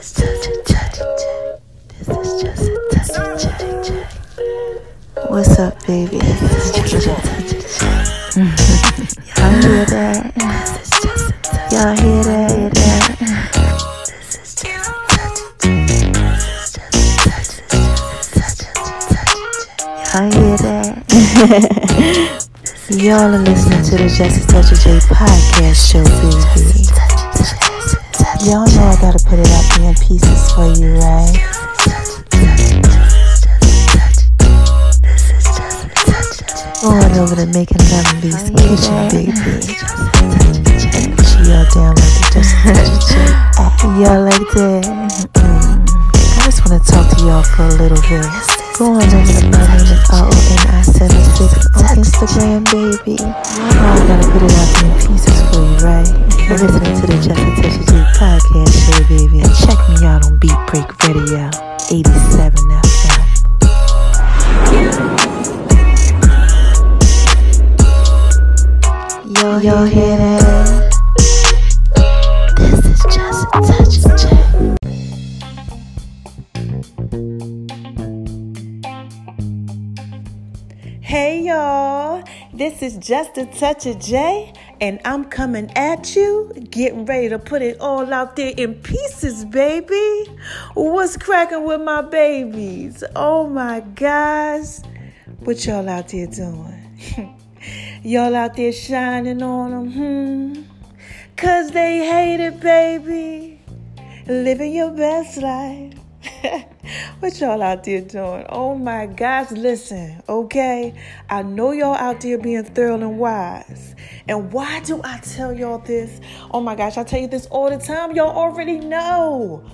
is just a J. This is just a touch J. What's up, baby? This is just a touch J. Y'all hear that? This is just a touch. Y'all hear that? Hear that? This is just a touch of J. This is just a touch. This is just a touch of J. Y'all hear that? Y'all are listening to the Just a Touch of J podcast show, baby. Y'all know I gotta put it up in pieces for you, right? Going over to making Lemonbee's kitchen, baby. She all down like the Just Touch of J. Y'all like that? Mm. I just wanna talk to y'all for a little bit. Go on over to my name is R-O-N-I-76 on Instagram, baby. Y'all know I gotta put it out in pieces for you, right? You're listening to the Just a Touch J podcast show, baby. And check me out on Beat Break Radio, 87 FM. Yo, y'all hear that? Is just a touch of J, and I'm coming at you, getting ready to put it all out there in pieces, baby. What's cracking with my babies? Oh my gosh, what y'all out there doing? y'all out there shining on them, hmm? Cause they hate it, baby. Living your best life. what y'all out there doing? Oh my gosh, listen, okay? I know y'all out there being thorough and wise. And why do I tell y'all this? Oh my gosh, I tell you this all the time. Y'all already know.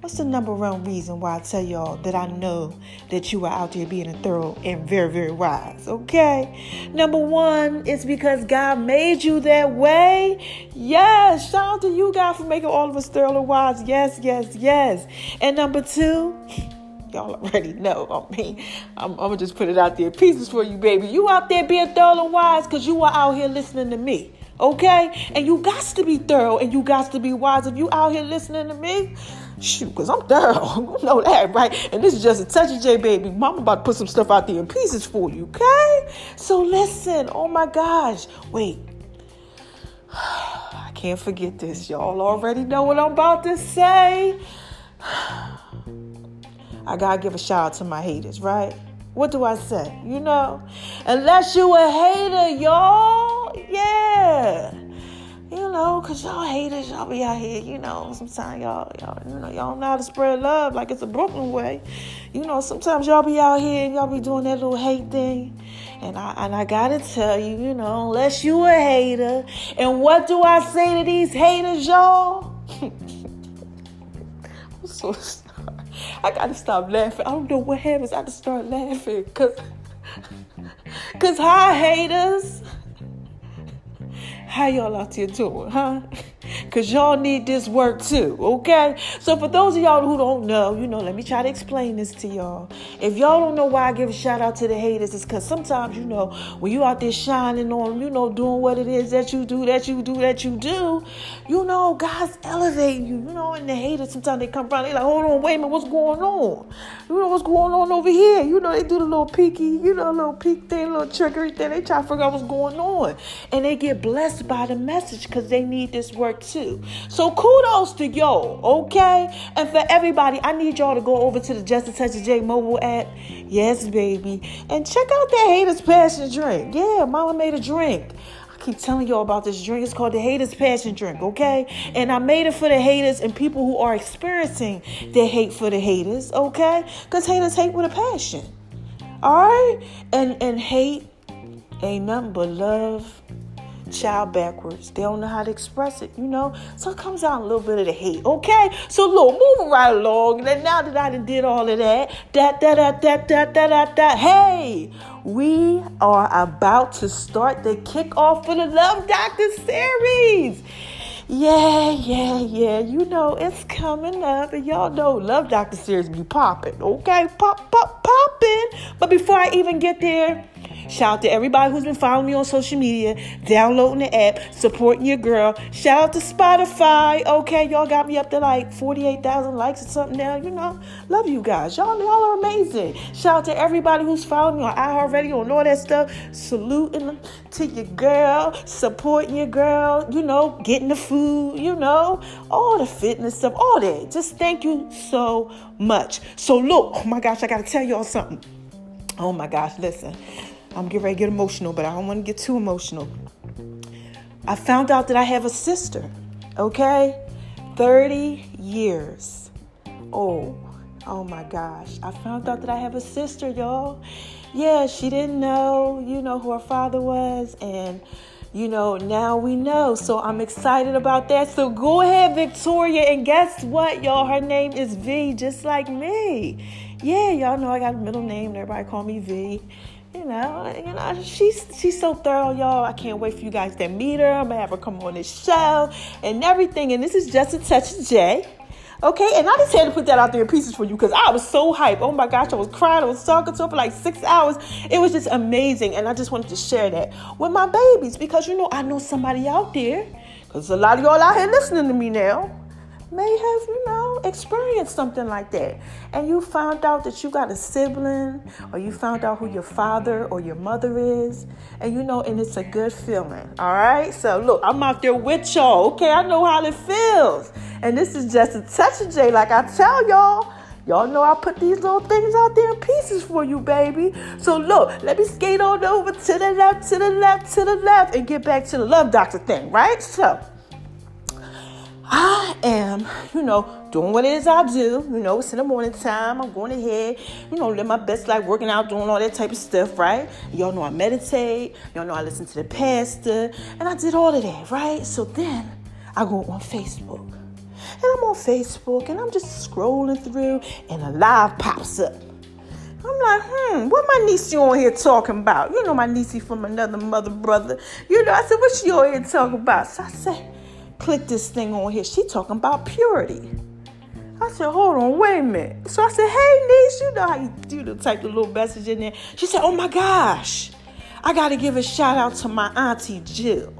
What's the number one reason why I tell y'all that I know that you are out there being a thorough and very, very wise? Okay. Number one is because God made you that way. Yes. Shout out to you, God, for making all of us thorough and wise. Yes, yes, yes. And number two, y'all already know. I mean, I'm, I'm gonna just put it out there pieces for you, baby. You out there being thorough and wise because you are out here listening to me. Okay? And you got to be thorough and you got to be wise. If you out here listening to me, shoot, because I'm thorough. You know that, right? And this is just a touch of J, baby. Mama about to put some stuff out there in pieces for you, okay? So listen, oh my gosh. Wait. I can't forget this. Y'all already know what I'm about to say. I gotta give a shout out to my haters, right? What do I say? You know, unless you a hater, y'all, yeah. Know, cause y'all haters, y'all be out here, you know, sometimes y'all, y'all, you know, y'all know how to spread love like it's a Brooklyn way. You know, sometimes y'all be out here and y'all be doing that little hate thing. And I and I gotta tell you, you know, unless you a hater, and what do I say to these haters, y'all? I'm so sorry. I gotta stop laughing. I don't know what happens. I just start laughing. Cause Cause hi haters. 嗨，y'all，我哈 Cause y'all need this work too, okay? So for those of y'all who don't know, you know, let me try to explain this to y'all. If y'all don't know why I give a shout out to the haters, it's cause sometimes, you know, when you out there shining on you know, doing what it is that you do, that you do, that you do, you know, God's elevating you, you know, and the haters sometimes they come around, they like, hold on, wait a minute, what's going on? You know what's going on over here? You know, they do the little peeky, you know, little peek thing, little trickery thing. They try to figure out what's going on. And they get blessed by the message because they need this work too. So kudos to y'all, okay? And for everybody, I need y'all to go over to the Just a Touch of J mobile app. Yes, baby. And check out that Haters Passion drink. Yeah, mama made a drink. I keep telling y'all about this drink. It's called the Haters Passion Drink, okay? And I made it for the haters and people who are experiencing their hate for the haters, okay? Because haters hate with a passion. All right? And and hate ain't nothing but love child backwards. They don't know how to express it, you know? So it comes out a little bit of the hate, okay? So look, moving right along. And now that I did all of that, that, that, that, that, that, that, that, that, hey, we are about to start the kickoff for the Love Doctor series. Yeah, yeah, yeah. You know it's coming up, and y'all know Love Doctor series be popping, okay? Pop, pop, popping. But before I even get there, Shout out to everybody who's been following me on social media, downloading the app, supporting your girl. Shout out to Spotify. Okay, y'all got me up to like 48,000 likes or something now. You know, love you guys. Y'all, y'all are amazing. Shout out to everybody who's following me on iHeartRadio and all that stuff. Saluting to your girl, supporting your girl, you know, getting the food, you know, all the fitness stuff, all that. Just thank you so much. So look, oh my gosh, I gotta tell y'all something. Oh my gosh, listen. I'm getting ready to get emotional, but I don't want to get too emotional. I found out that I have a sister, okay? 30 years. Oh, oh my gosh. I found out that I have a sister, y'all. Yeah, she didn't know, you know, who her father was, and you know, now we know. So I'm excited about that. So go ahead, Victoria. And guess what, y'all? Her name is V, just like me. Yeah, y'all know I got a middle name. Everybody call me V. You know, you know, she's she's so thorough, y'all. I can't wait for you guys to meet her. I'm gonna have her come on this show and everything. And this is just a touch of J. Okay, and I just had to put that out there in pieces for you because I was so hyped. Oh my gosh, I was crying. I was talking to her for like six hours. It was just amazing. And I just wanted to share that with my babies because, you know, I know somebody out there because a lot of y'all out here listening to me now may have, you know, experienced something like that. And you found out that you got a sibling, or you found out who your father or your mother is, and you know, and it's a good feeling. All right. So look, I'm out there with y'all. Okay, I know how it feels. And this is just a touch of J, like I tell y'all. Y'all know I put these little things out there in pieces for you, baby. So look, let me skate on over to the left, to the left, to the left, and get back to the love doctor thing, right? So I am, you know, doing what it is I do. You know, it's in the morning time. I'm going ahead, you know, live my best life, working out, doing all that type of stuff, right? Y'all know I meditate. Y'all know I listen to the pastor. And I did all of that, right? So then I go on Facebook. And I'm on Facebook and I'm just scrolling through and a live pops up. I'm like, hmm, what my niece on here talking about? You know my niece from another mother, brother. You know, I said, what she on here talking about? So I said, click this thing on here. She talking about purity. I said, hold on, wait a minute. So I said, hey, niece, you know how you do the type of little message in there. She said, oh my gosh, I got to give a shout out to my auntie Jill.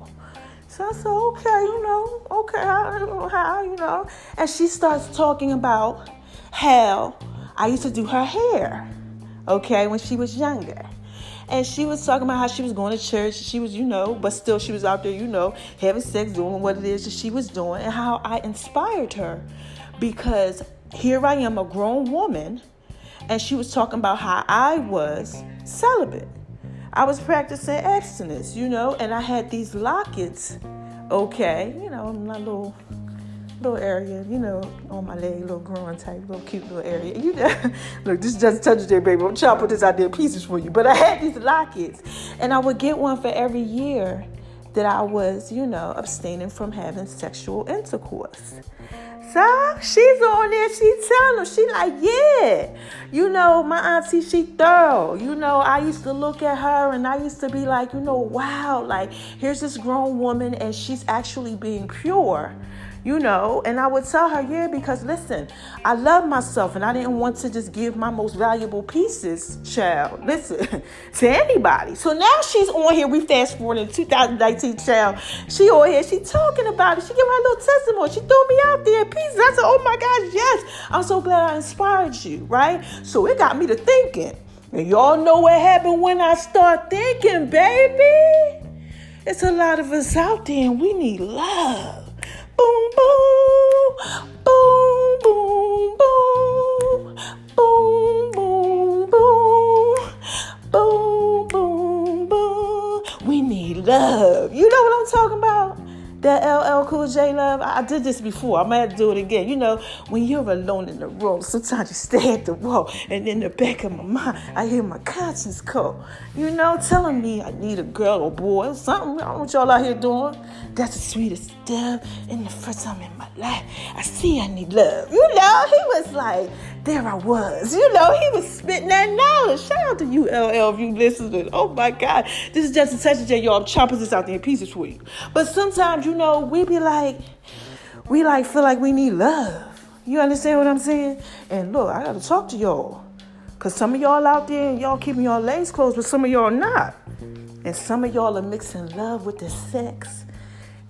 So I said, okay, you know, okay, I don't know how, you know. And she starts talking about how I used to do her hair, okay, when she was younger. And she was talking about how she was going to church. She was, you know, but still she was out there, you know, having sex, doing what it is that she was doing, and how I inspired her. Because here I am, a grown woman, and she was talking about how I was celibate. I was practicing abstinence, you know, and I had these lockets, okay, you know, my little little area, you know, on my leg, little growing type, little cute little area. You know, look, this just touches there, baby. I'm trying to put this out there pieces for you. But I had these lockets, and I would get one for every year that I was, you know, abstaining from having sexual intercourse. So she's on there, she's telling them, she like, yeah, you know, my auntie, she thorough. You know, I used to look at her and I used to be like, you know, wow, like here's this grown woman and she's actually being pure you know, and I would tell her, yeah, because listen, I love myself and I didn't want to just give my most valuable pieces, child, listen, to anybody. So now she's on here, we fast forward in 2019, child. She on here, she talking about it. She gave my little testimony. She threw me out there pieces. I said, oh my gosh, yes. I'm so glad I inspired you, right? So it got me to thinking. And y'all know what happened when I start thinking, baby. It's a lot of us out there and we need love boom, boom, boom, boom, boom, boom, boom, boom, boom, boom. We need love. You know what I'm talking about? That LL Cool J love. I did this before. I might do it again. You know, when you're alone in the room, sometimes you stare at the wall, and in the back of my mind, I hear my conscience call. You know, telling me I need a girl or boy or something. I don't know what y'all out here doing. That's the sweetest stuff. And the first time in my life, I see I need love. You know, he was like, there I was. You know, he was spitting that knowledge. Shout out to you, LL, if you listening. Oh my God. This is just a of J, y'all. I'm chopping this out there in pieces for you. But sometimes, you know, we be like, we like feel like we need love. You understand what I'm saying? And look, I gotta talk to y'all. Cause some of y'all out there, y'all keeping your legs closed, but some of y'all not. And some of y'all are mixing love with the sex.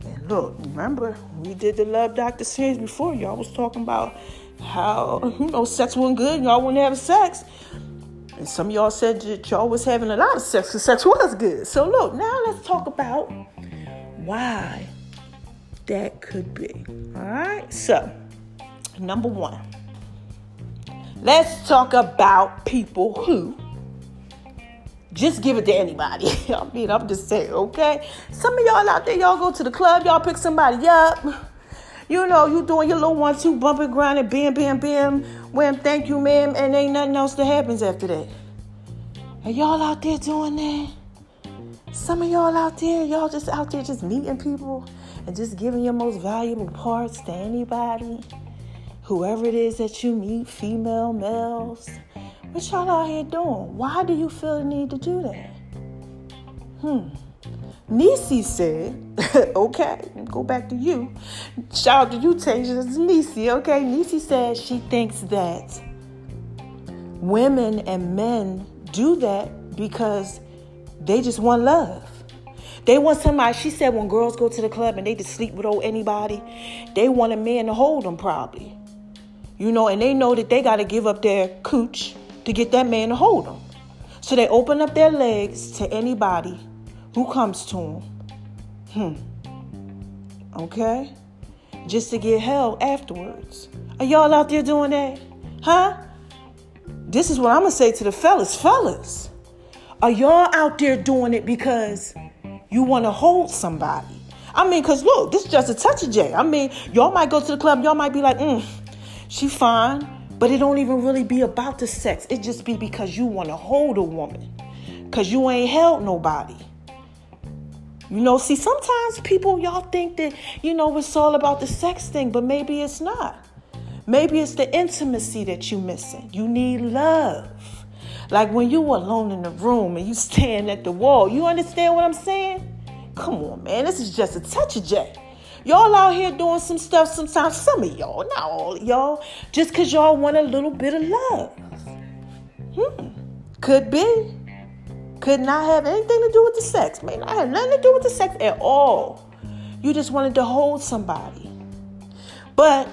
And look, remember, we did the Love Doctor series before. Y'all was talking about how, you know, sex wasn't good y'all wouldn't have sex. And some of y'all said that y'all was having a lot of sex because sex was good. So look, now let's talk about why that could be. All right. So, number one, let's talk about people who just give it to anybody. I mean, I'm just saying, okay? Some of y'all out there, y'all go to the club, y'all pick somebody up. You know, you doing your little one, two, bumping, grinding, bam, bam, bam, wham, thank you, ma'am, and ain't nothing else that happens after that. Are y'all out there doing that? Some of y'all out there, y'all just out there just meeting people and just giving your most valuable parts to anybody, whoever it is that you meet, female, males. What y'all out here doing? Why do you feel the need to do that? Hmm. Nisi said, okay, go back to you. Shout out to you, Tasia. It's Nisi, okay? Nisi said she thinks that women and men do that because they just want love. They want somebody, she said, when girls go to the club and they just sleep with old anybody, they want a man to hold them probably. You know, and they know that they got to give up their cooch to get that man to hold them. So they open up their legs to anybody who comes to him. Hmm. Okay? Just to get held afterwards. Are y'all out there doing that? Huh? This is what I'm going to say to the fellas. Fellas, are y'all out there doing it because you want to hold somebody? I mean, because look, this is just a touch of J. I mean, y'all might go to the club, y'all might be like, mm, she fine. But it don't even really be about the sex. It just be because you want to hold a woman. Because you ain't held nobody. You know, see, sometimes people, y'all think that, you know, it's all about the sex thing, but maybe it's not. Maybe it's the intimacy that you're missing. You need love. Like when you alone in the room and you stand at the wall. You understand what I'm saying? Come on, man. This is just a touch of J. Y'all out here doing some stuff sometimes, some of y'all, not all y'all, just because y'all want a little bit of love. Hmm. Could be. Could not have anything to do with the sex. May not have nothing to do with the sex at all. You just wanted to hold somebody. But,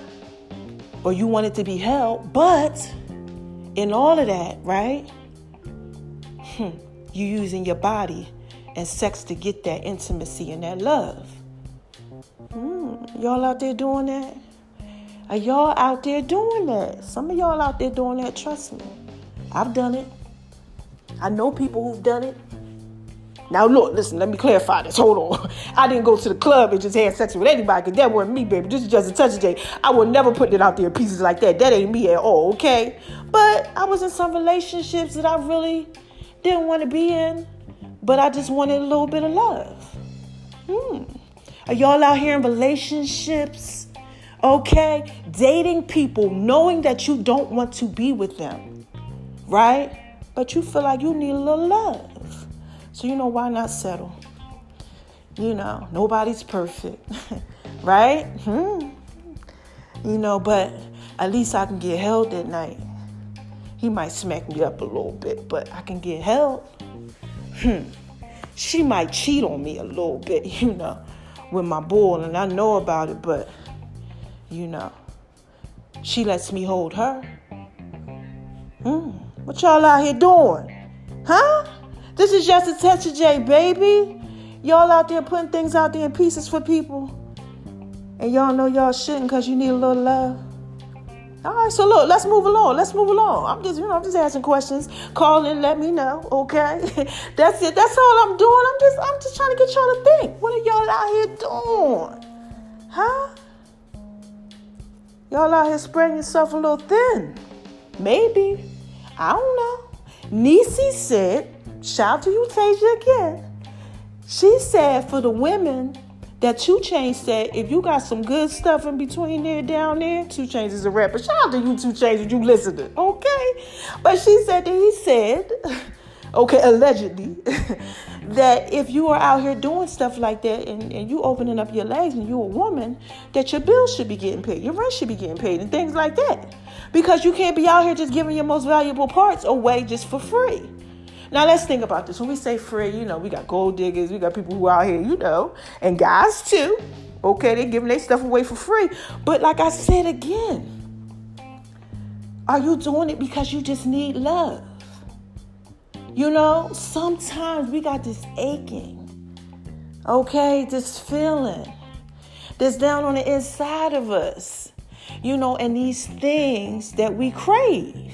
or you wanted to be held, but in all of that, right? Hmm, you using your body and sex to get that intimacy and that love. Mm, y'all out there doing that? Are y'all out there doing that? Some of y'all out there doing that, trust me. I've done it. I know people who've done it. Now, look, listen, let me clarify this. Hold on. I didn't go to the club and just have sex with anybody because that wasn't me, baby. This is just a touch of J. I would never put it out there in pieces like that. That ain't me at all, okay? But I was in some relationships that I really didn't want to be in, but I just wanted a little bit of love. Hmm. Are y'all out here in relationships? Okay? Dating people, knowing that you don't want to be with them, right? But you feel like you need a little love. So, you know, why not settle? You know, nobody's perfect, right? Hmm. You know, but at least I can get held at night. He might smack me up a little bit, but I can get held. Hmm. She might cheat on me a little bit, you know with my bull, and I know about it, but you know, she lets me hold her. Hmm. What y'all out here doing? Huh? This is just a of J, baby. Y'all out there putting things out there in pieces for people. And y'all know y'all shouldn't because you need a little love. All right, so look, let's move along. Let's move along. I'm just, you know, I'm just asking questions. Call in, let me know, okay? That's it. That's all I'm doing. I'm just, I'm just trying to get y'all to think. What are y'all out here doing? Huh? Y'all out here spreading yourself a little thin. Maybe. I don't know. Nisi said, shout to you, Tasia, again. She said for the women that 2 Chainz said, if you got some good stuff in between there, down there, 2 Chainz is a rapper. Shout out to you, 2 Chainz, if you listening, okay? But she said that he said, okay, allegedly, that if you are out here doing stuff like that and, and you opening up your legs and you a woman, that your bills should be getting paid, your rent should be getting paid, and things like that. Because you can't be out here just giving your most valuable parts away just for free. Now let's think about this. When we say free, you know, we got gold diggers, we got people who are out here, you know, and guys too. Okay, they giving their stuff away for free. But like I said again, are you doing it because you just need love? You know, sometimes we got this aching, okay, this feeling that's down on the inside of us, you know, and these things that we crave.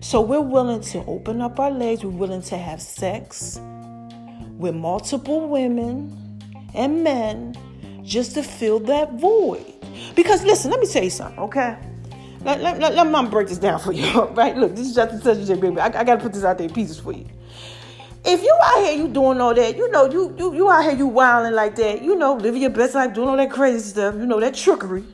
So we're willing to open up our legs, we're willing to have sex with multiple women and men just to fill that void. Because listen, let me tell you something, okay? Let, let, let, let mom break this down for you, right? Look, this is just a baby. I, I gotta put this out there in pieces for you. If you out here, you doing all that, you know, you you you out here, you wilding like that, you know, living your best life, doing all that crazy stuff, you know, that trickery,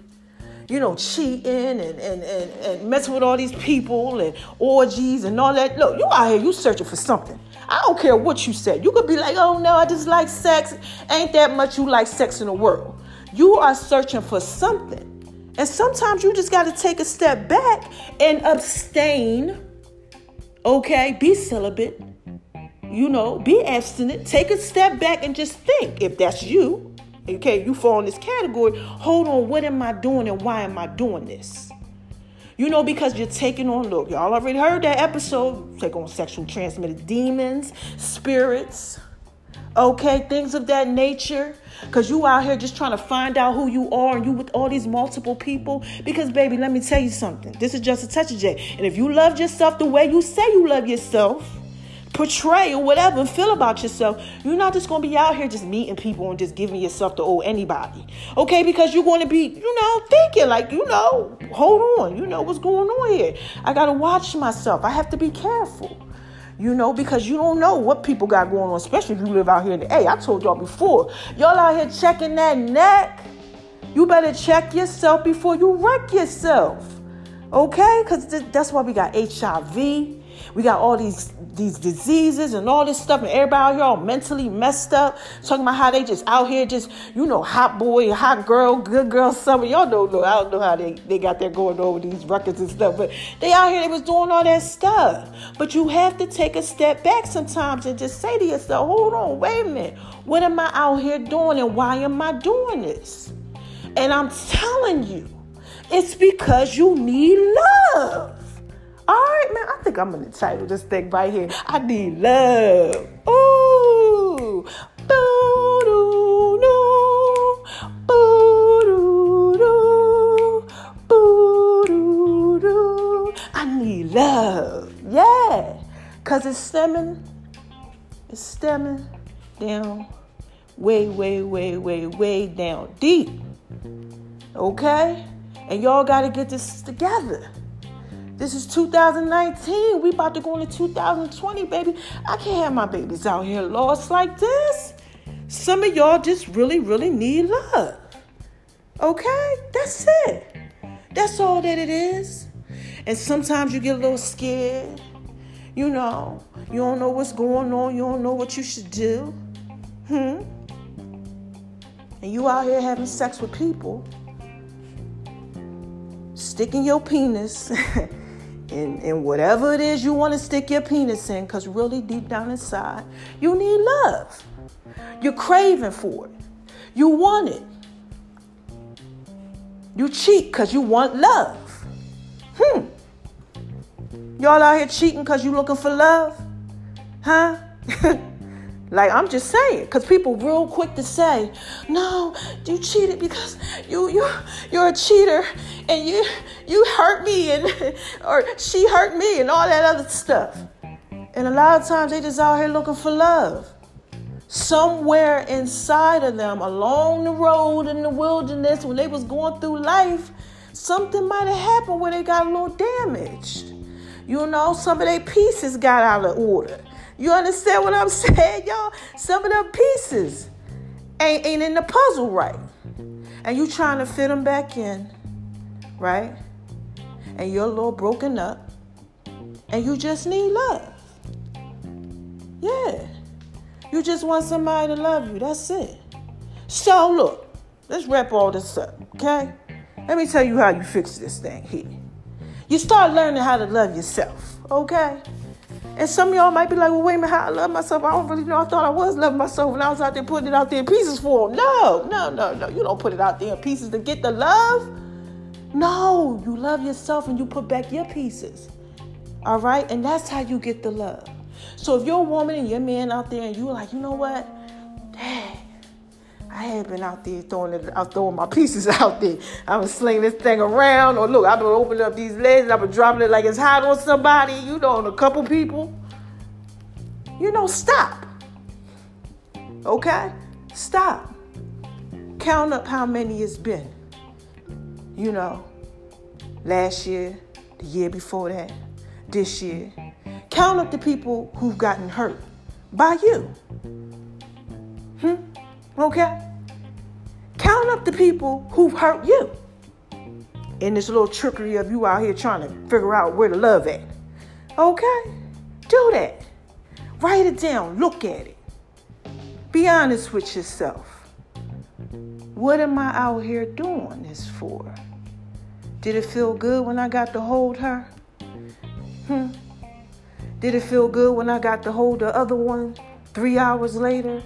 you know, cheating and and and, and messing with all these people and orgies and all that. Look, you out here, you searching for something. I don't care what you said. You could be like, oh no, I just like sex. Ain't that much you like sex in the world. You are searching for something. And sometimes you just got to take a step back and abstain. Okay, be celibate. You know, be abstinent. Take a step back and just think if that's you. Okay, you fall in this category. Hold on, what am I doing and why am I doing this? You know, because you're taking on, look, y'all already heard that episode. Take on sexual transmitted demons, spirits, okay, things of that nature. Because you out here just trying to find out who you are and you with all these multiple people. Because, baby, let me tell you something. This is just a touch of J. And if you love yourself the way you say you love yourself, portray or whatever feel about yourself, you're not just to be out here just meeting people and just giving yourself to owe anybody. Okay? Because you're to be, you know, thinking like, you know, hold on, you know what's going on here. I got to watch myself. I have to be careful. You know, because you don't know what people got going on, especially if you live out here in the A. I told y'all before, y'all out here checking that neck. You better check yourself before you wreck yourself. Okay? Because th- that's why we got HIV. We got all these these diseases and all this stuff, and everybody out here all mentally messed up, talking about how they just out here just, you know, hot boy, hot girl, good girl, summer. Y'all don't know. I don't know how they, they got there going over these records and stuff, but they out here, they was doing all that stuff. But you have to take a step back sometimes and just say to yourself, hold on, wait a minute. What am I out here doing and why am I doing this? And I'm telling you, it's because you need love. All right, man. I think I'm gonna title this thing right here. I need love. Ooh. I need love. Yeah. Cause it's stemming, it's stemming down way, way, way, way, way down deep. Okay? And y'all gotta get this together. This is 2019. We about to go into 2020, baby. I can't have my babies out here lost like this. Some of y'all just really, really need love. Okay? That's it. That's all that it is. And sometimes you get a little scared. You know, you don't know what's going on. You don't know what you should do. Hmm? And you out here having sex with people, sticking your penis in, in whatever it is you want to stick your penis in, because really deep down inside, you need love. You're craving for it. You want it. You cheat because you want love. Hmm. Y'all out here cheating because you looking for love? Huh? Like I'm just saying, because people real quick to say, no, you cheated because you you you're a cheater and you you hurt me and or she hurt me and all that other stuff. And a lot of times they just out here looking for love. Somewhere inside of them, along the road in the wilderness, when they was going through life, something might have happened where they got a little damaged. You know, some of their pieces got out of order. You understand what I'm saying, y'all? Some of them pieces ain't, ain't in the puzzle right. And you trying to fit them back in, right? And you're a little broken up. And you just need love. Yeah. You just want somebody to love you. That's it. So look, let's wrap all this up, okay? Let me tell you how you fix this thing here. You start learning how to love yourself, okay? And some of y'all might be like, well, wait a minute, how I love myself. I don't really know. I thought I was loving myself when I was out there putting it out there in pieces for them. No, no, no, no. You don't put it out there in pieces to get the love. No, you love yourself and you put back your pieces. All right? And that's how you get the love. So if you're a woman and you're man out there and you're like, you know what? Dang, I had been out there throwing it, I was throwing my pieces out there. I was slinging this thing around. Or look, I've been opening up these legs and I've been dropping it like it's hot on somebody, you know, on a couple people. You know, stop. Okay? Stop. Count up how many it's been. You know, last year, the year before that, this year. Count up the people who've gotten hurt by you. Hmm? Okay? Count up the people who've hurt you. In this little trickery of you out here trying to figure out where to love at. Okay? Do that. Write it down. Look at it. Be honest with yourself. What am I out here doing this for? Did it feel good when I got to hold her? Hmm. Did it feel good when I got to hold the other one three hours later?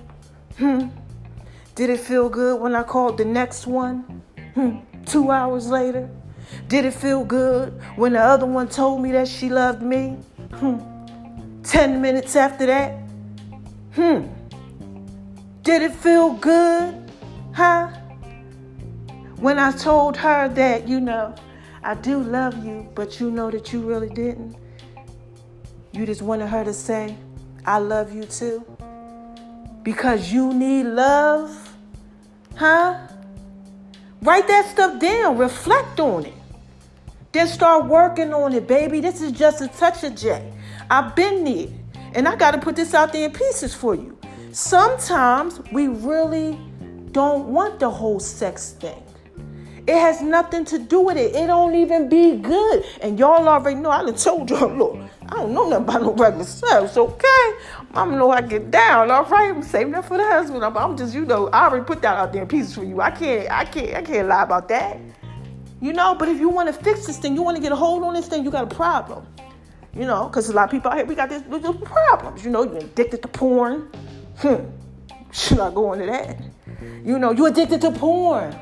Hmm. Did it feel good when I called the next one? Hmm. Two hours later? Did it feel good when the other one told me that she loved me? Hmm. Ten minutes after that? Hmm. Did it feel good? Huh? When I told her that, you know, I do love you, but you know that you really didn't. You just wanted her to say, I love you too. Because you need love. Huh? Write that stuff down, reflect on it. Then start working on it, baby. This is just a touch of J. I've been there. And I got to put this out there in pieces for you. Sometimes we really don't want the whole sex thing. It has nothing to do with it. It don't even be good. And y'all already know, I done told y'all, look, I don't know nothing about no regular sex, okay? I'm know I get down, all right? I'm saving that for the husband. I'm, I'm, just, you know, I already put that out there in pieces for you. I can't, I can't, I can't lie about that. You know, but if you want to fix this thing, you want to get a hold on this thing, you got a problem. You know, because a lot of people out here, we got this, little problems. You know, you're addicted to porn. Hmm. Should I go into that? You know, you're addicted to porn.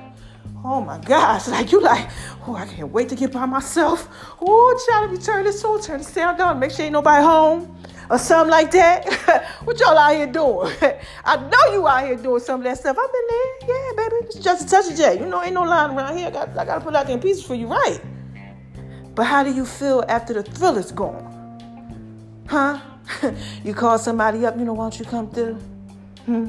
Oh my gosh, like you like, oh, I can't wait to get by myself. Oh, child, if you turn this on, turn the sound down, make sure ain't nobody home or something like that. what y'all out here doing? I know you out here doing some of that stuff. I've been there. Yeah, baby. It's just a touch of J. You know, ain't no line around here. I got, I got to put out in pieces for you, right? But how do you feel after the thrill is gone? Huh? you call somebody up, you know, why don't you come through? Hmm?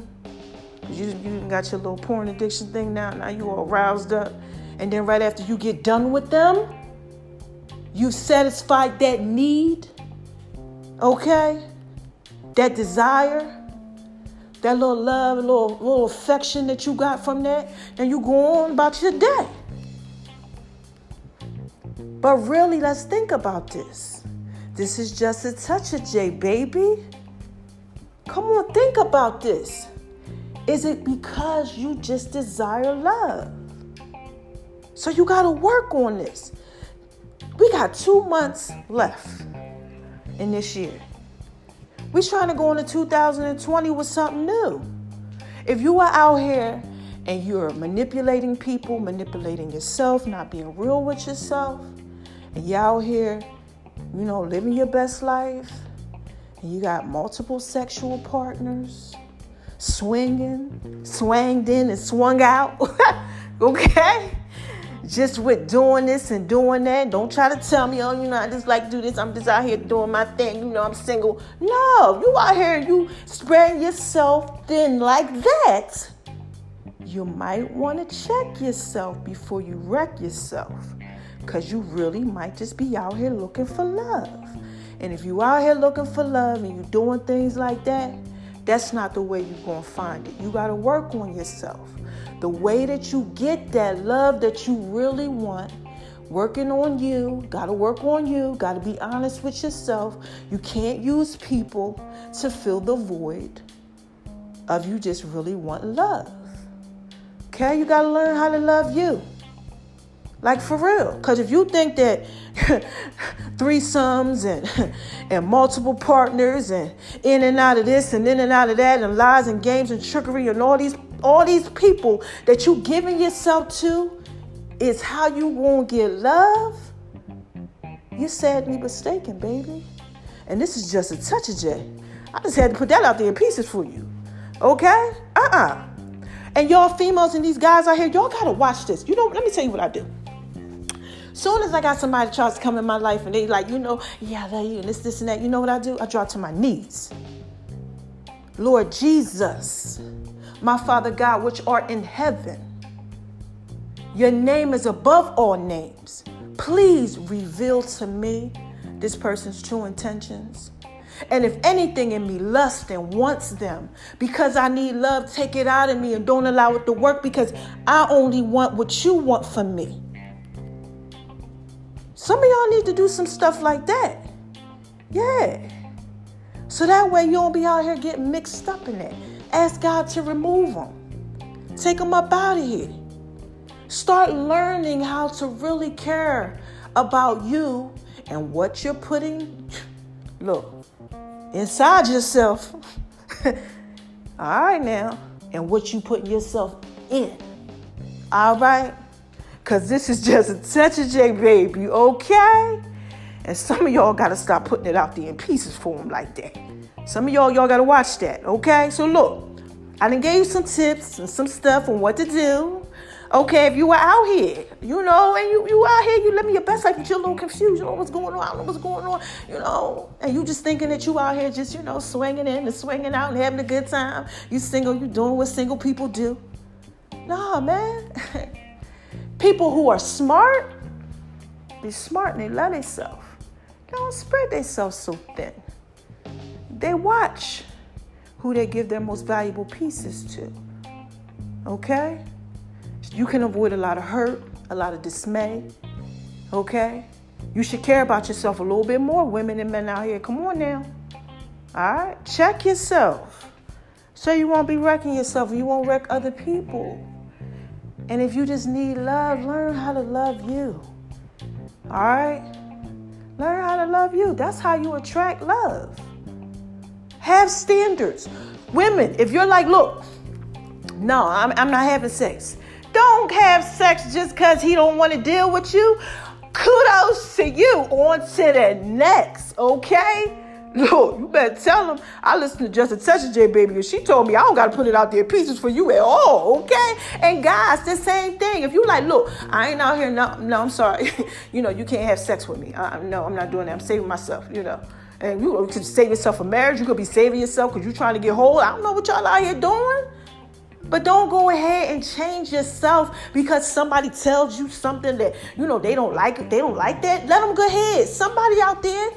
You, you got your little porn addiction thing now. Now you all roused up. And then right after you get done with them, you satisfied that need Okay? That desire, that little love, little, little affection that you got from that, then you go on about your day. But really, let's think about this. This is just a touch of J, baby. Come on, think about this. Is it because you just desire love? So you got to work on this. We got two months left in this year. We're trying to go into 2020 with something new. If you are out here and you're manipulating people, manipulating yourself, not being real with yourself, and you're out here, you know, living your best life, and you got multiple sexual partners, swinging, swanged in and swung out, okay? just with doing this and doing that. Don't try to tell me, oh, you know, I just like do this. I'm just out here doing my thing. You know, I'm single. No, you out here, you spread yourself thin like that. You might want to check yourself before you wreck yourself. Because you really might just be out here looking for love. And if you out here looking for love and you doing things like that, that's not the way you're going to find it. You got to work on yourself. The way that you get that love that you really want, working on you, got to work on you, got to be honest with yourself. You can't use people to fill the void of you just really want love. Okay, you got to learn how to love you. Like for real. Because if you think that threesomes and and multiple partners and in and out of this and in and out of that and lies and games and trickery and all these all these people that you giving yourself to is how you won't get love, you're sadly mistaken, baby. And this is just a touch of J. I just had to put that out there in pieces for you. Okay? Uh-uh. And y'all females and these guys out here, y'all gotta watch this. You know, let me tell you what I do. Soon as I got somebody tries to come in my life and they like, you know, yeah, I love you and this, this, and that, you know what I do? I drop to my knees. Lord Jesus, my Father God, which art in heaven, your name is above all names. Please reveal to me this person's true intentions. And if anything in me lusts and wants them because I need love, take it out of me and don't allow it to work because I only want what you want for me. Some of y'all need to do some stuff like that. Yeah. So that way you don't be out here getting mixed up in it. Ask God to remove them. Take them up out of here. Start learning how to really care about you and what you're putting, look, inside yourself. All right now. And what you putting yourself in. All right? Cause this is just a of J baby, okay? And some of y'all gotta stop putting it out there in pieces for him like that. Some of y'all, y'all gotta watch that, okay? So look, I done gave you some tips and some stuff on what to do. Okay, if you were out here, you know, and you you out here, you living your best life, but you're a little confused. You know what's going on. I don't know what's going on. You know, and you just thinking that you out here just you know swinging in and swinging out and having a good time. You single, you doing what single people do. Nah, man. People who are smart, be smart and they love themselves. They don't spread themselves so thin. They watch who they give their most valuable pieces to. Okay? You can avoid a lot of hurt, a lot of dismay. Okay? You should care about yourself a little bit more, women and men out here. Come on now. All right? Check yourself so you won't be wrecking yourself you won't wreck other people. And if you just need love, learn how to love you. All right? Learn how to love you. That's how you attract love. Have standards. Women, if you're like, look, no, I'm, I'm not having sex. Don't have sex just because he don't want to deal with you. Kudos to you. On to the next, okay? Look, you better tell him I listen to Just a Touch J Baby, and she told me I don't gotta put it out there pieces for you at all, okay? And guys, the same thing. If you like, look, I ain't out here. No, no, I'm sorry. you know, you can't have sex with me. I, no, I'm not doing that. I'm saving myself. You know, and you could save yourself for marriage. You could be saving yourself because you're trying to get whole. I don't know what y'all out here doing. But don't go ahead and change yourself because somebody tells you something that you know they don't like. They don't like that. Let them go ahead. Somebody out there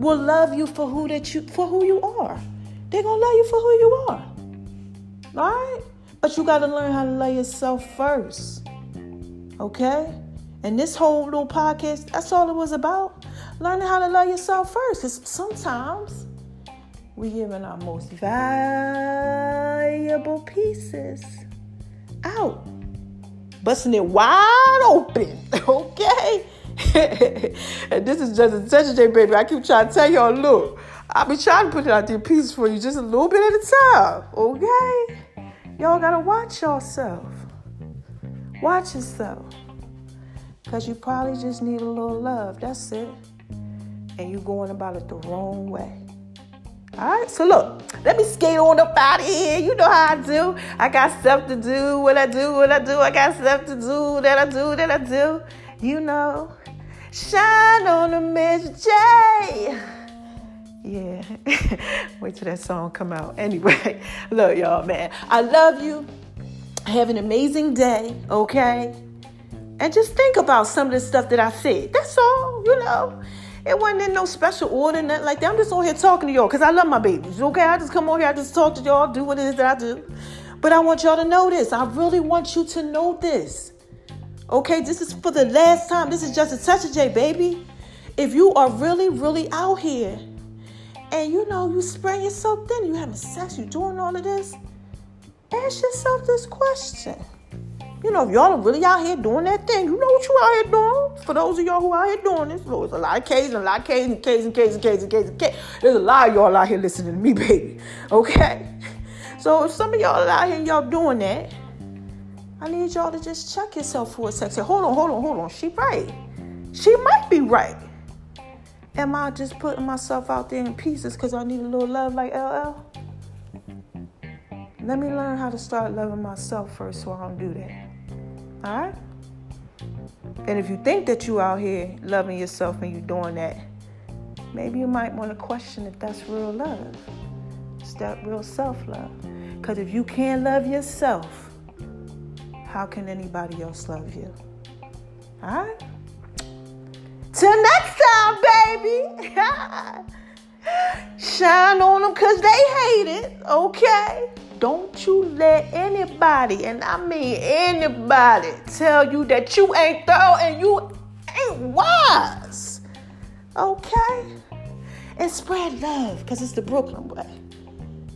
will love you for who that you for who you are. They're gonna love you for who you are. All right? But you gotta learn how to love yourself first. Okay? And this whole little podcast, that's all it was about. Learning how to love yourself first. Because sometimes we giving our most valuable pieces out. Busting it wide open. Okay? and this is just a touch J baby. I keep trying to tell y'all, look, I'll be trying to put it out there pieces for you just a little bit at a time. Okay? Y'all gotta watch yourself. Watch yourself. Cause you probably just need a little love. That's it. And you're going about it the wrong way. Alright, so look, let me skate on up out of here. You know how I do. I got stuff to do, what I do, what I do. I got stuff to do, that I do, that I do. You know. Shine on a Miss J. Yeah. Wait till that song come out. Anyway, look, y'all, man. I love you. Have an amazing day, okay? And just think about some of the stuff that I said. That's all, you know. It wasn't in no special order, nothing like that. I'm just on here talking to y'all because I love my babies, okay? I just come on here, I just talk to y'all, do what it is that I do. But I want y'all to know this. I really want you to know this. Okay, this is for the last time. This is just a touch of J, baby. If you are really, really out here and you know you spread yourself thin, you having sex, you doing all of this, ask yourself this question. You know, if y'all are really out here doing that thing, you know what you out here doing. For those of y'all who out here doing this, there's a lot of K's and a lot of K's and K's and K's and K's and K's and K's. There's a lot of y'all out here listening to me, baby. Okay? So if some of y'all out here y'all doing that, I need y'all to just check yourself for a second. Hold on, hold on, hold on. She right. She might be right. Am I just putting myself out there in pieces because I need a little love like LL? Let me learn how to start loving myself first so I don't do that. All right? And if you think that you out here loving yourself and you doing that, maybe you might want to question if that's real love. Is that real self-love? Because if you can't love yourself, how can anybody else love you? All right? Till next time, baby. Shine on them because they hate it, okay? Don't you let anybody, and I mean anybody, tell you that you ain't thorough and you ain't wise. Okay? And spread love, because it's the Brooklyn way.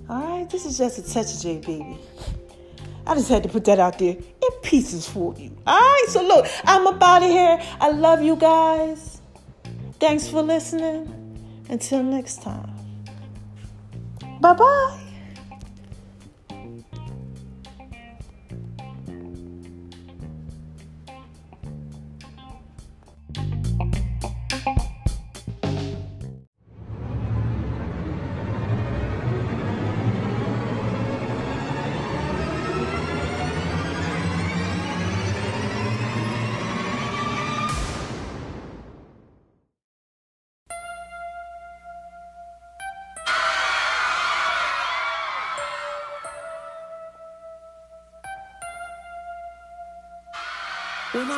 Alright? This is just a touch of J, baby. I just had to put that out there in pieces for you. Alright? So look, I'm up out of here. I love you guys. Thanks for listening. Until next time. Bye bye.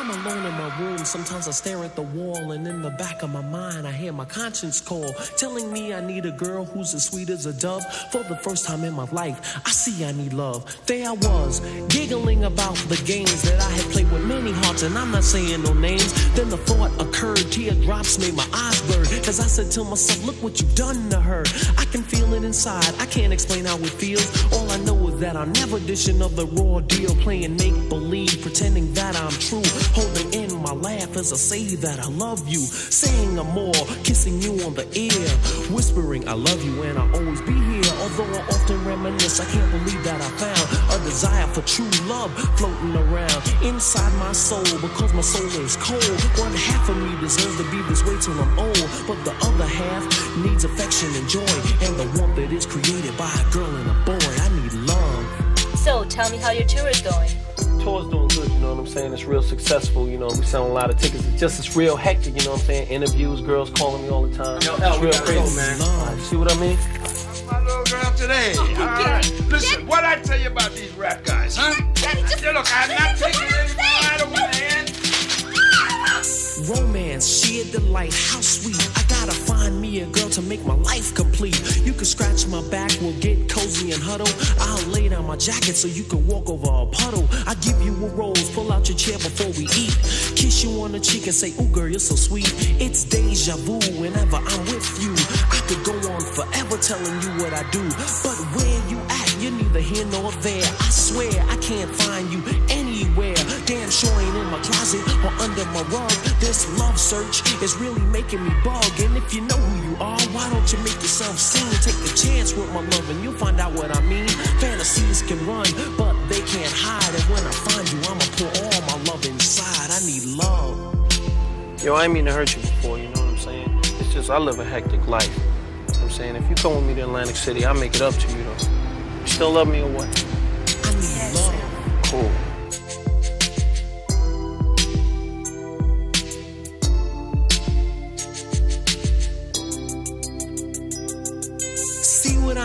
I'm alone in my room, sometimes I stare at the wall, and in the back of my mind, I hear my conscience call, telling me I need a girl who's as sweet as a dove. For the first time in my life, I see I need love. There I was, giggling about the games that I had played with many hearts, and I'm not saying no names. Then the thought occurred, teardrops made my eyes burn, as I said to myself, Look what you've done to her. I can feel it inside, I can't explain how it feels. All I know is that I'm never dishing of the raw deal, playing make believe, pretending that I'm true. Holding in my laugh as I say that I love you. Saying I'm more, kissing you on the ear. Whispering I love you and I'll always be here. Although I often reminisce, I can't believe that I found a desire for true love floating around inside my soul. Because my soul is cold. One half of me deserves to be this way till I'm old. But the other half needs affection and joy. And the warmth that is created by a girl and a boy. I need love. So, tell me how your tour is going. Tour's doing good, you know what I'm saying? It's real successful, you know. We selling a lot of tickets. It's just it's real hectic, you know what I'm saying? Interviews, girls calling me all the time. Yo, it's L, real crazy, go, man. All right, see what I mean? My little girl today. All right. Listen, what I tell you about these rap guys, huh? Yeah, look, I'm not taking it anymore. I don't want to end. Romance, sheer delight, how sweet. Find me a girl to make my life complete. You can scratch my back, we'll get cozy and huddle. I'll lay down my jacket so you can walk over a puddle. I give you a rose, pull out your chair before we eat. Kiss you on the cheek and say, Ooh, girl, you're so sweet. It's deja vu whenever I'm with you. I could go on forever telling you what I do. But where you at, you're neither here nor there. I swear I can't find you. Damn sure ain't in my closet or under my rug. This love search is really making me bug. And if you know who you are, why don't you make yourself seen? Take a chance with my love and you'll find out what I mean. Fantasies can run, but they can't hide. And when I find you, I'ma pour all my love inside. I need love. Yo, I ain't mean to hurt you before, you know what I'm saying? It's just I live a hectic life. You know what I'm saying? If you come with me to Atlantic City, I'll make it up to you though. You still love me or what?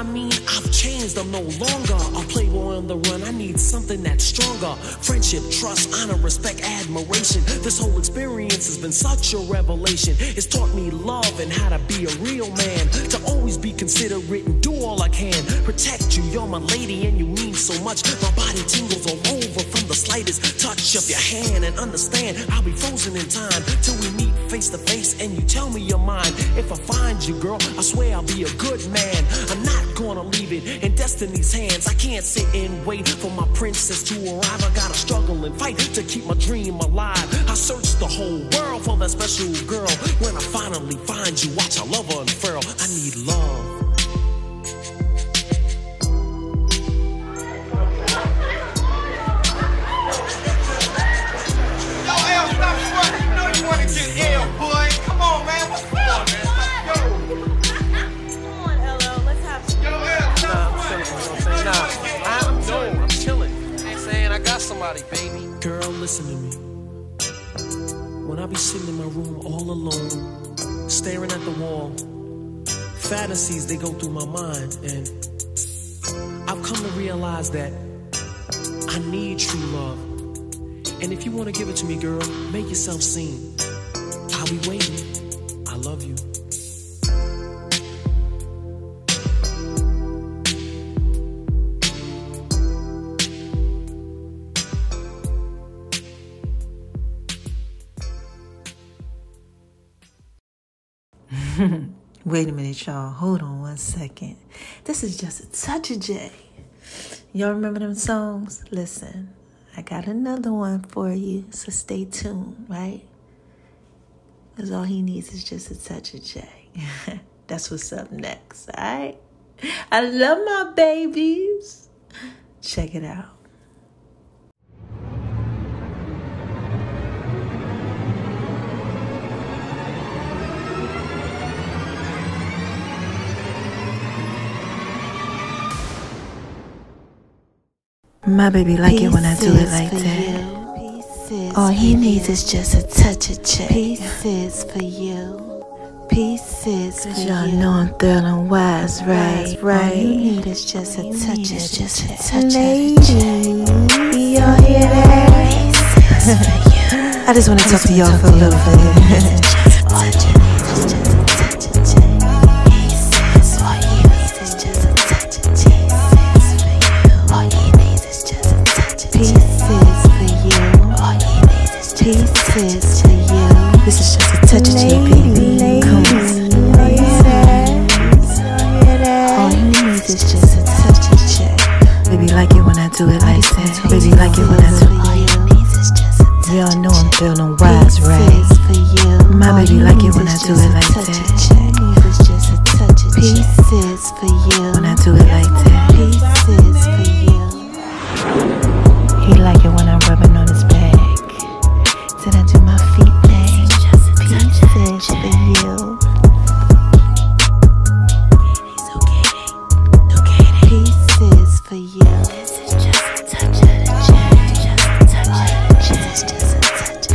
I mean? I've changed. I'm no longer a playboy on the run. I need something that's stronger. Friendship, trust, honor, respect, admiration. This whole experience has been such a revelation. It's taught me love and how to be a real man. To always be considerate and do all I can. Protect you, you're my lady and you mean so much. My body tingles all over from the slightest touch of your hand. And understand, I'll be frozen in time till we meet face to face and you tell me your mind. If I find you, girl, I swear I'll be a good man. I'm not gonna leave it in destiny's hands. I can't sit and wait for my princess to arrive. I gotta struggle and fight to keep my dream alive. I search the whole world for that special girl. When I finally find you, watch I love unfurl. I need love. Baby. Girl, listen to me. When I be sitting in my room all alone, staring at the wall, fantasies they go through my mind, and I've come to realize that I need true love. And if you want to give it to me, girl, make yourself seen. I'll be waiting. I love you. Wait a minute, y'all. Hold on one second. This is just a touch. Y'all remember them songs? Listen, I got another one for you, so stay tuned, right? Because all he needs is just a touch of J. That's what's up next, all right? I love my babies. Check it out. My baby like it when I do it like that. All he needs is just a touch of J. Pieces for you. Pieces for you. Y'all know I'm and wise, right? Right. All you need is just a touch of just a touch of J. Y'all hear that? I just want to talk to y'all for a little bit.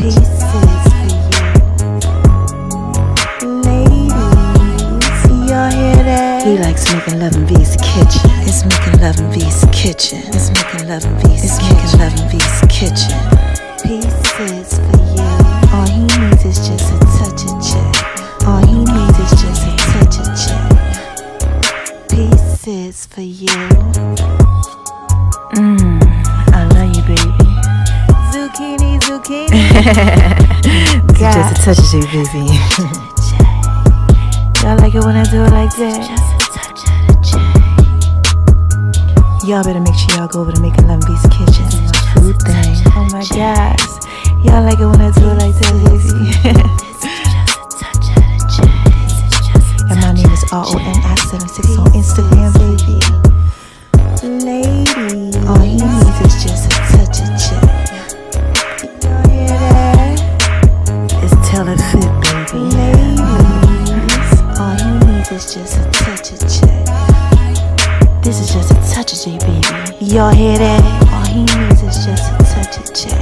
He likes making love in V's kitchen. It's making love in V's kitchen. It's making love in V's It's making love in V's kitchen. zucchini. just a touch of J, baby. Y'all like it when I do it like that? Y'all better make sure y'all go over to Making Love V's Kitchen. My food thing. Oh my gosh. Y'all like it when I do it like that, baby. and my name is R-O-N-I-76 on Instagram, baby. Lady. Y'all hear that? All he needs is just a touch of J.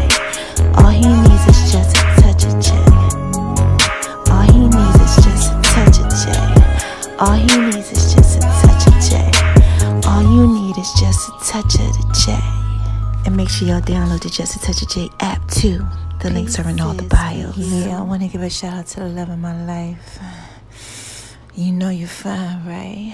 All he needs is just a touch of J. All he needs is just a touch of J. All he needs is just a touch of J. All you need is just a touch of the J. And make sure y'all download the Just a Touch of J app too. The links are in all the bios. Yeah, I want to give a shout out to the love of my life. You know you're fine, right?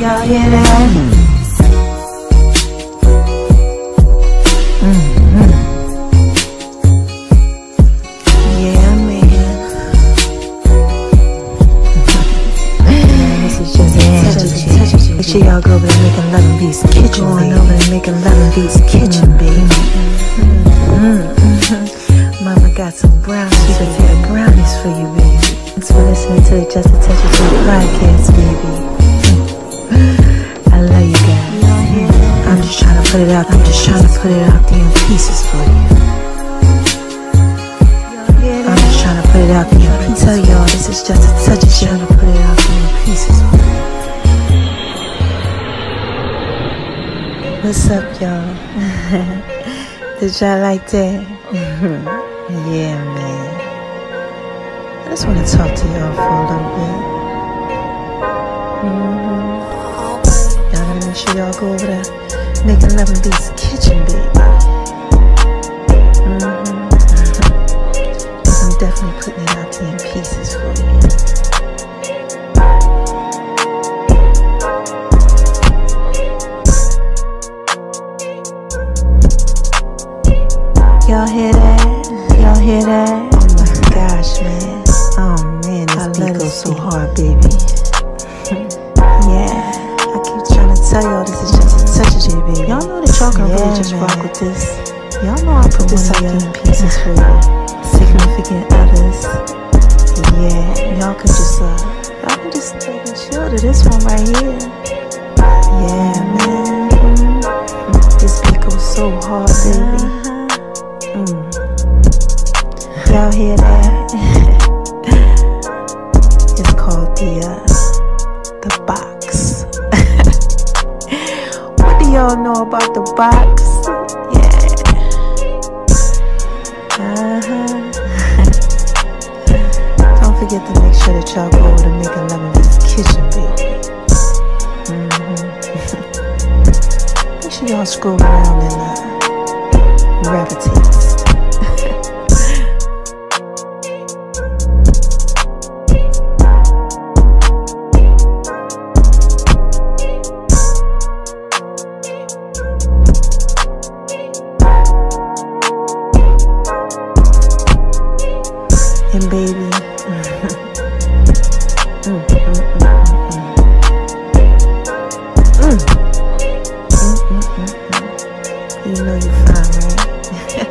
That? Y'all like that? yeah, man. I just want to talk to y'all for a little bit. Mm-hmm. Y'all gotta make sure y'all go over there making love in V's Kitchen, baby. Mm-hmm. I'm definitely putting it out there in pieces so hard, baby. yeah, I keep trying to tell y'all this is just such a touch of J, baby. Y'all know that y'all can really just rock with this. Y'all know I put this out in pieces for you. Significant others. Yeah, y'all can just uh, y'all can just take and chill to this one right here. Yeah, man. This beat goes so hard, baby. Mm. Y'all hear that? it's the box. what do y'all know about the box? Yeah. Uh-huh. Don't forget to make sure that y'all go over to Making Love in Kitchen, baby. Mhm. make sure y'all scroll around and uh, gravitate. You know you're fine, right?